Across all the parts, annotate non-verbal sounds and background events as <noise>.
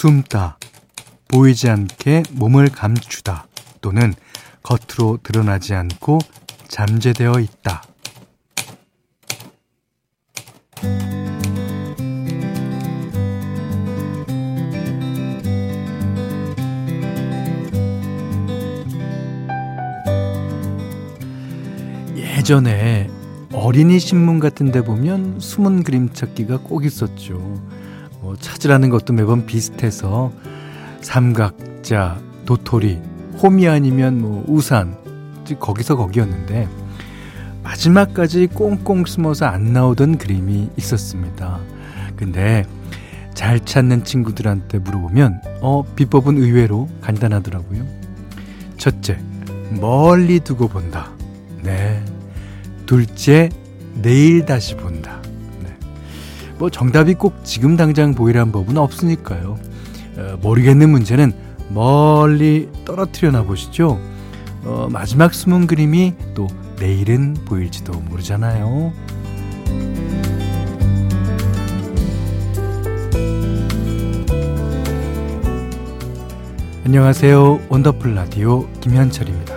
숨다, 보이지 않게 몸을 감추다 또는 겉으로 드러나지 않고 잠재되어 있다. 예전에 어린이 신문 같은 데 보면 숨은 그림 찾기가 꼭 있었죠. 뭐 찾으라는 것도 매번 비슷해서 삼각자, 도토리, 홈이 아니면 뭐 우산, 거기서 거기였는데 마지막까지 꽁꽁 숨어서 안 나오던 그림이 있었습니다. 근데 잘 찾는 친구들한테 물어보면 어 비법은 의외로 간단하더라고요. 첫째, 멀리 두고 본다. 네. 둘째, 내일 다시 본다. 네. 뭐 정답이 꼭 지금 당장 보이란 법은 없으니까요. 어, 모르겠는 문제는 멀리 떨어뜨려나 보시죠. 어, 마지막 숨은 그림이 또 내일은 보일지도 모르잖아요. 안녕하세요. 원더풀 라디오 김현철입니다.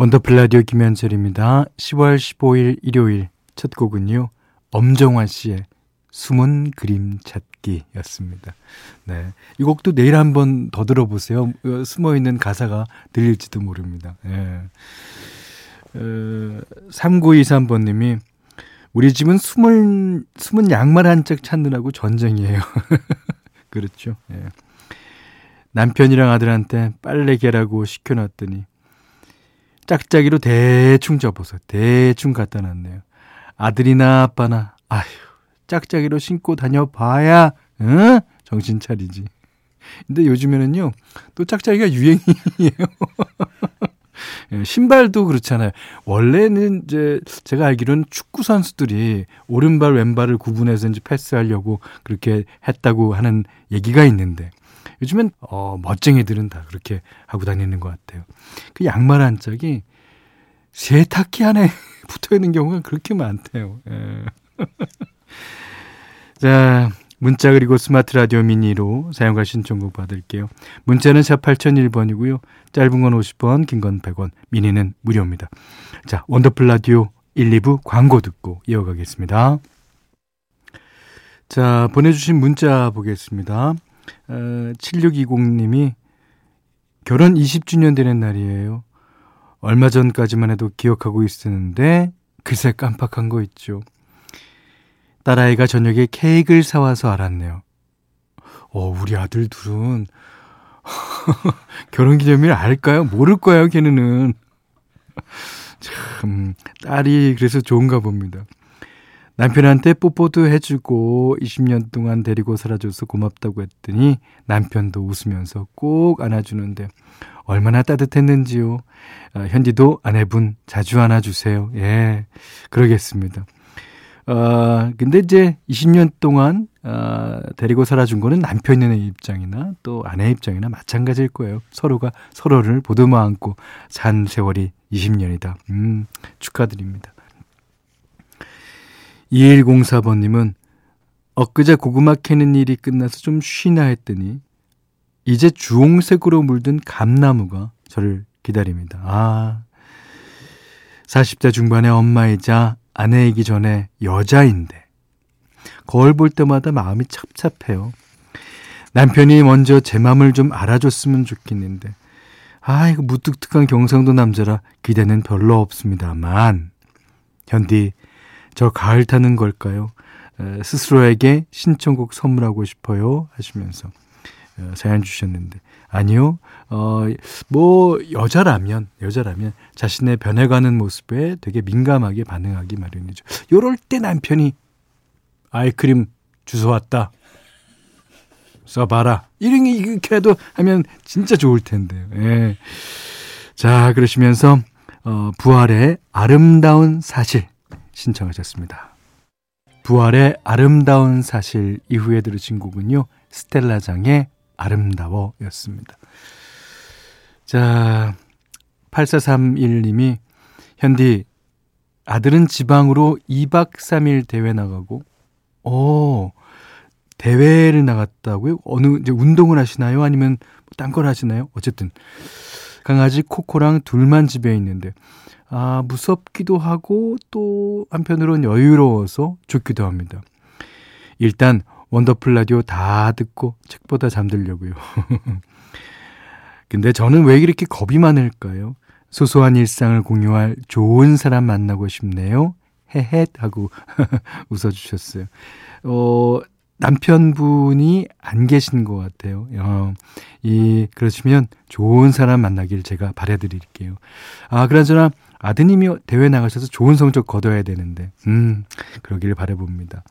원더풀 라디오 김현철입니다. 10월 15일 일요일 첫 곡은요. 엄정화 씨의 숨은 그림 찾기였습니다. 네. 이 곡도 내일 한번 더 들어보세요. 어, 숨어 있는 가사가 들릴지도 모릅니다. 예. 어, 3923번 님이 우리 집은 숨은, 숨은 양말 한 짝 찾느라고 전쟁이에요. <laughs> 그렇죠. 예. 남편이랑 아들한테 빨래 개라고 시켜놨더니 짝짝이로 대충 접어서 대충 갖다 놨네요. 아들이나 아빠나 아휴 짝짝이로 신고 다녀봐야 응? 정신 차리지. 근데 요즘에는요 또 짝짝이가 유행이에요. <laughs> 예, 신발도 그렇잖아요. 원래는 이제 제가 알기로는 축구 선수들이 오른발 왼발을 구분해서 이제 패스하려고 그렇게 했다고 하는 얘기가 있는데 요즘엔 어 멋쟁이들은 다 그렇게 하고 다니는 것 같아요. 그 양말 한 짝이 세탁기 안에 <laughs> 붙어 있는 경우가 그렇게 많대요. 예. <laughs> 자, 문자 그리고 스마트 라디오 미니로 사연과 신청곡 받을게요. 문자는 샵 8001번이고요. 짧은 건 50원, 긴 건 100원, 미니는 무료입니다. 자, 원더풀 라디오 1, 2부 광고 듣고 이어가겠습니다. 자, 보내주신 문자 보겠습니다. 어, 7620님이 결혼 20주년 되는 날이에요. 얼마 전까지만 해도 기억하고 있었는데 글쎄 깜빡한 거 있죠. 딸아이가 저녁에 케이크를 사와서 알았네요. 어, 우리 아들 둘은 <laughs> 결혼 기념일 알까요? 모를 거예요, 걔네는. <laughs> 참, 딸이 그래서 좋은가 봅니다. 남편한테 뽀뽀도 해주고 20년 동안 데리고 살아줘서 고맙다고 했더니 남편도 웃으면서 꼭 안아주는데 얼마나 따뜻했는지요. 아, 현디도 아내분 자주 안아주세요. 예, 그러겠습니다. 어, 근데 이제 20년 동안 어, 데리고 살아준 거는 남편의 입장이나 또 아내 입장이나 마찬가지일 거예요. 서로가 서로를 보듬어 안고 산 세월이 20년이다. 음, 축하드립니다. 2104번님은 엊그제 고구마 캐는 일이 끝나서 좀 쉬나 했더니 이제 주홍색으로 물든 감나무가 저를 기다립니다. 아, 40대 중반의 엄마이자 아내이기 전에 여자인데 거울 볼 때마다 마음이 찹찹해요. 남편이 먼저 제 마음을 좀 알아줬으면 좋겠는데 아 이거 무뚝뚝한 경상도 남자라 기대는 별로 없습니다만 현디 저 가을 타는 걸까요? 스스로에게 신청곡 선물하고 싶어요 하시면서 어, 사연 주셨는데 아니요. 어, 뭐, 여자라면, 여자라면 자신의 변해가는 모습에 되게 민감하게 반응하기 마련이죠. 요럴 때 남편이 아이크림 주워 왔다. 써봐라. 이렇게 해도 하면 진짜 좋을 텐데요. 예. 자, 그러시면서, 어, 부활의 아름다운 사실 신청하셨습니다. 부활의 아름다운 사실 이후에 들으신 곡은요, 스텔라장의 아름다워 였습니다. 자, 8431님이 현디 아들은 지방으로 2박 3일 대회 나가고, 어, 대회를 나갔다고요? 어느, 이제 운동을 하시나요? 아니면 딴 걸 하시나요? 어쨌든. 강아지 코코랑 둘만 집에 있는데, 아, 무섭기도 하고, 또 한편으로는 여유로워서 좋기도 합니다. 일단, 원더풀 라디오 다 듣고 책보다 잠들려고요. <laughs> 근데 저는 왜 이렇게 겁이 많을까요? 소소한 일상을 공유할 좋은 사람 만나고 싶네요. 헤헷 하고 <laughs> 웃어주셨어요. 어, 남편분이 안 계신 것 같아요. 어, 이, 그러시면 좋은 사람 만나길 제가 바래드릴게요. 아, 그나저나 아드님이 대회 나가셔서 좋은 성적 거둬야 되는데, 음, 그러기를 바래봅니다.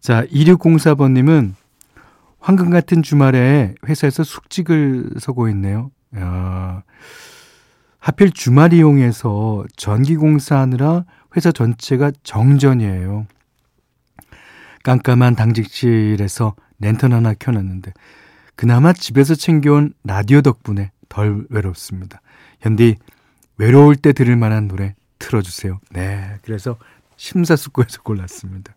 자, 2604번님은 황금 같은 주말에 회사에서 숙직을 서고 있네요. 야, 하필 주말 이용해서 전기 공사하느라 회사 전체가 정전이에요. 깜깜한 당직실에서 랜턴 하나 켜놨는데 그나마 집에서 챙겨온 라디오 덕분에 덜 외롭습니다. 현디 외로울 때 들을 만한 노래 틀어주세요. 네, 그래서 심사숙고해서 골랐습니다.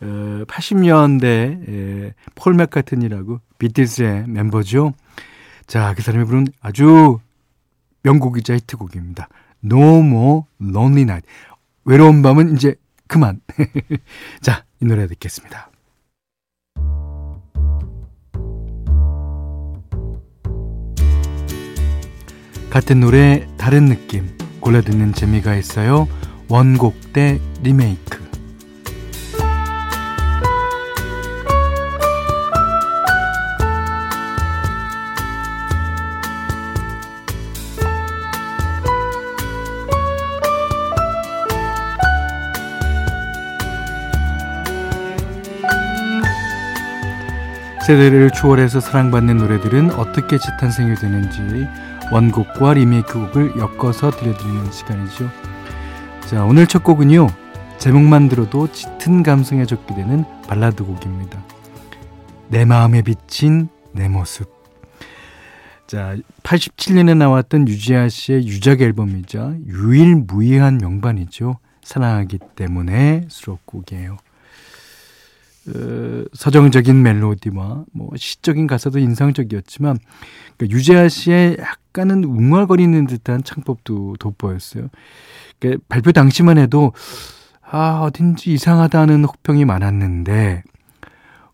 어, 80년대 에, 폴 맥카튼이라고 비틀스의 멤버죠. 자, 그 사람이 부른 아주 명곡이자 히트곡입니다. No More Lonely Night. 외로운 밤은 이제 그만. <laughs> 자, 이 노래 듣겠습니다. 같은 노래 다른 느낌 골라 듣는 재미가 있어요. 원곡 대 리메이크. 세대를 초월해서 사랑받는 노래들은 어떻게 재탄생이 되는지 원곡과 리메이크 곡을 엮어서 들려드리는 시간이죠. 자, 오늘 첫 곡은요. 제목만 들어도 짙은 감성에 적게 되는 발라드 곡입니다. 내 마음에 비친 내 모습. 자, 87년에 나왔던 유지아 씨의 유작 앨범이자 유일무이한 명반이죠. 사랑하기 때문에 수록곡이에요. 어, 서정적인 멜로디와 뭐 시적인 가사도 인상적이었지만 그러니까 유재하 씨의 약간은 웅얼거리는 듯한 창법도 돋보였어요. 그러니까 발표 당시만 해도 아 어딘지 이상하다는 혹평이 많았는데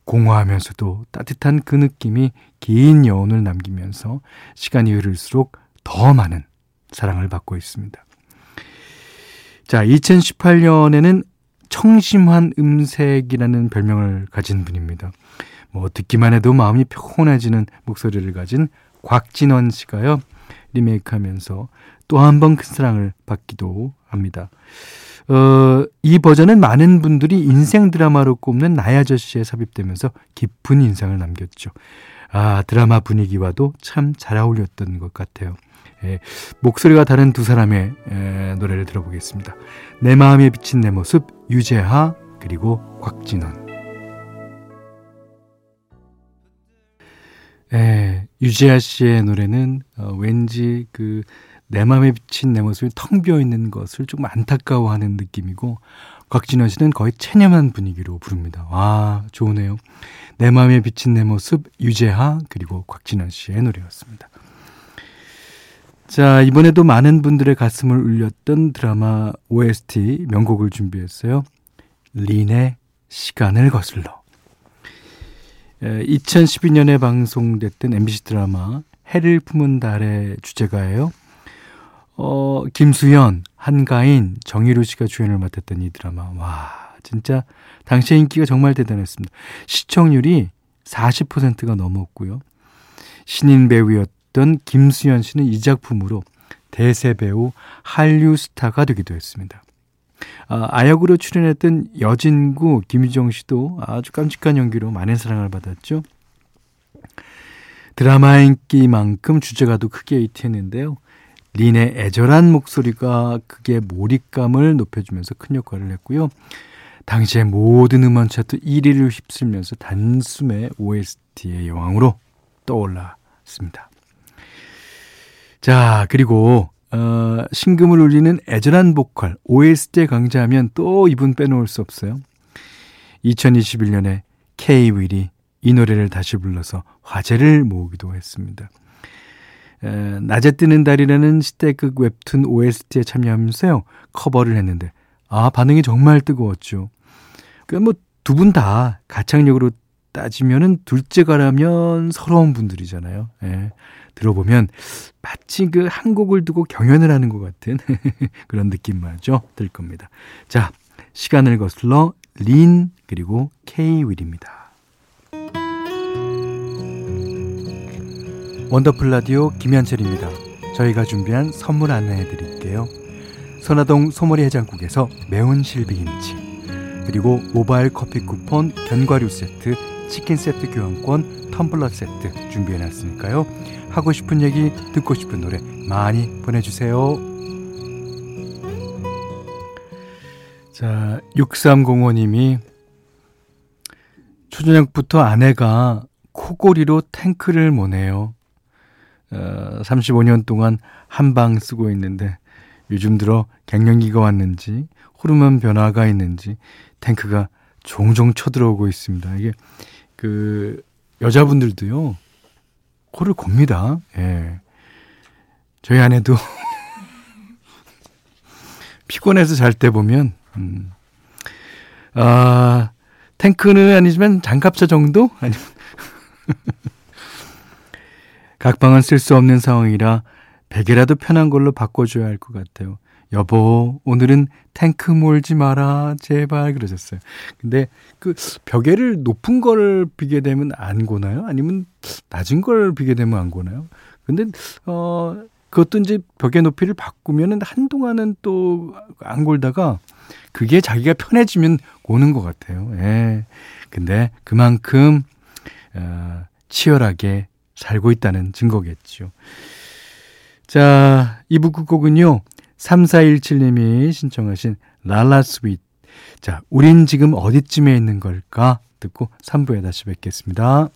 공허하면서도 따뜻한 그 느낌이 긴 여운을 남기면서 시간이 흐를수록 더 많은 사랑을 받고 있습니다. 자, 2018년에는 청심환 음색이라는 별명을 가진 분입니다. 뭐 듣기만 해도 마음이 평온해지는 목소리를 가진 곽진원 씨가요. 리메이크하면서 또 한 번 큰 사랑을 받기도 합니다. 어, 이 버전은 많은 분들이 인생 드라마로 꼽는 나의 아저씨에 삽입되면서 깊은 인상을 남겼죠. 아, 드라마 분위기와도 참 잘 어울렸던 것 같아요. 예, 목소리가 다른 두 사람의 에, 노래를 들어보겠습니다. 내 마음에 비친 내 모습 유재하 그리고 곽진원 예, 유재하 씨의 노래는 어, 왠지 그 내 마음에 비친 내 모습이 텅 비어 있는 것을 조금 안타까워하는 느낌이고 곽진원 씨는 거의 체념한 분위기로 부릅니다. 와, 좋으네요. 내 마음에 비친 내 모습 유재하 그리고 곽진원 씨의 노래였습니다. 자, 이번에도 많은 분들의 가슴을 울렸던 드라마 OST 명곡을 준비했어요. 린의 시간을 거슬러. 2012년에 방송됐던 MBC 드라마 해를 품은 달의 주제가예요. 어, 김수현, 한가인, 정희루 씨가 주연을 맡았던 이 드라마. 와, 진짜 당시의 인기가 정말 대단했습니다. 시청률이 40%가 넘었고요. 신인 배우였던 있던 김수현 씨는 이 작품으로 대세 배우 한류 스타가 되기도 했습니다. 아, 아역으로 출연했던 여진구 김유정 씨도 아주 깜찍한 연기로 많은 사랑을 받았죠. 드라마 인기만큼 주제가도 크게 히트했는데요. 린의 애절한 목소리가 그게 몰입감을 높여주면서 큰 역할을 했고요. 당시에 모든 음원 차트 1위를 휩쓸면서 단숨에 OST의 여왕으로 떠올랐습니다. 자, 그리고, 어, 어, 신금을 울리는 애절한 보컬 OST 강자하면 또 이분 빼놓을 수 없어요. 2021년에 K-윌이 이 노래를 다시 불러서 화제를 모으기도 했습니다. 에, 낮에 뜨는 달이라는 시대극 웹툰 OST에 참여하면서요 커버를 했는데 아 반응이 정말 뜨거웠죠. 그러니까 뭐두 분 다 가창력으로 따지면은 둘째가라면 서러운 분들이잖아요. 예. 들어보면 마치 그 한 곡을 두고 경연을 하는 것 같은 <laughs> 그런 느낌마저 들 겁니다. 자, 시간을 거슬러 린 그리고 케이 윌입니다. 원더풀 라디오 김현철입니다. 저희가 준비한 선물 안내해 드릴게요. 선화동 소머리 해장국에서 매운 실비김치 그리고 모바일 커피 쿠폰 견과류 세트 치킨 세트 교환권 텀블러 세트 준비해 놨으니까요. 하고 싶은 얘기 듣고 싶은 노래 많이 보내주세요. 자 6305님이 초저녁부터 아내가 코골이로 탱크를 모네요. 어, 35년 동안 한방 쓰고 있는데 요즘 들어 갱년기가 왔는지 호르몬 변화가 있는지 탱크가 종종 쳐들어오고 있습니다. 이게 그 여자분들도요 코를 곱니다. 예. 저희 아내도 <laughs> 피곤해서 잘 때 보면 음. 아 탱크는 아니지만 장갑차 정도 <laughs> 아니면 각 방은 쓸 수 없는 상황이라 베개라도 편한 걸로 바꿔줘야 할 것 같아요. 여보, 오늘은 탱크 몰지 마라, 제발, 그러셨어요. 근데 그 벽에를 높은 걸 비게 되면 안 고나요? 아니면 낮은 걸 비게 되면 안 고나요? 근데, 어, 그것도 이제 벽의 높이를 바꾸면은 한동안은 또 안 골다가 그게 자기가 편해지면 고는 것 같아요. 예. 근데 그만큼, 어, 치열하게 살고 있다는 증거겠죠. 자, 이부 끝곡은요. 3417님이 신청하신 랄라 스윗. 자, 우린 지금 어디쯤에 있는 걸까? 듣고 3부에 다시 뵙겠습니다.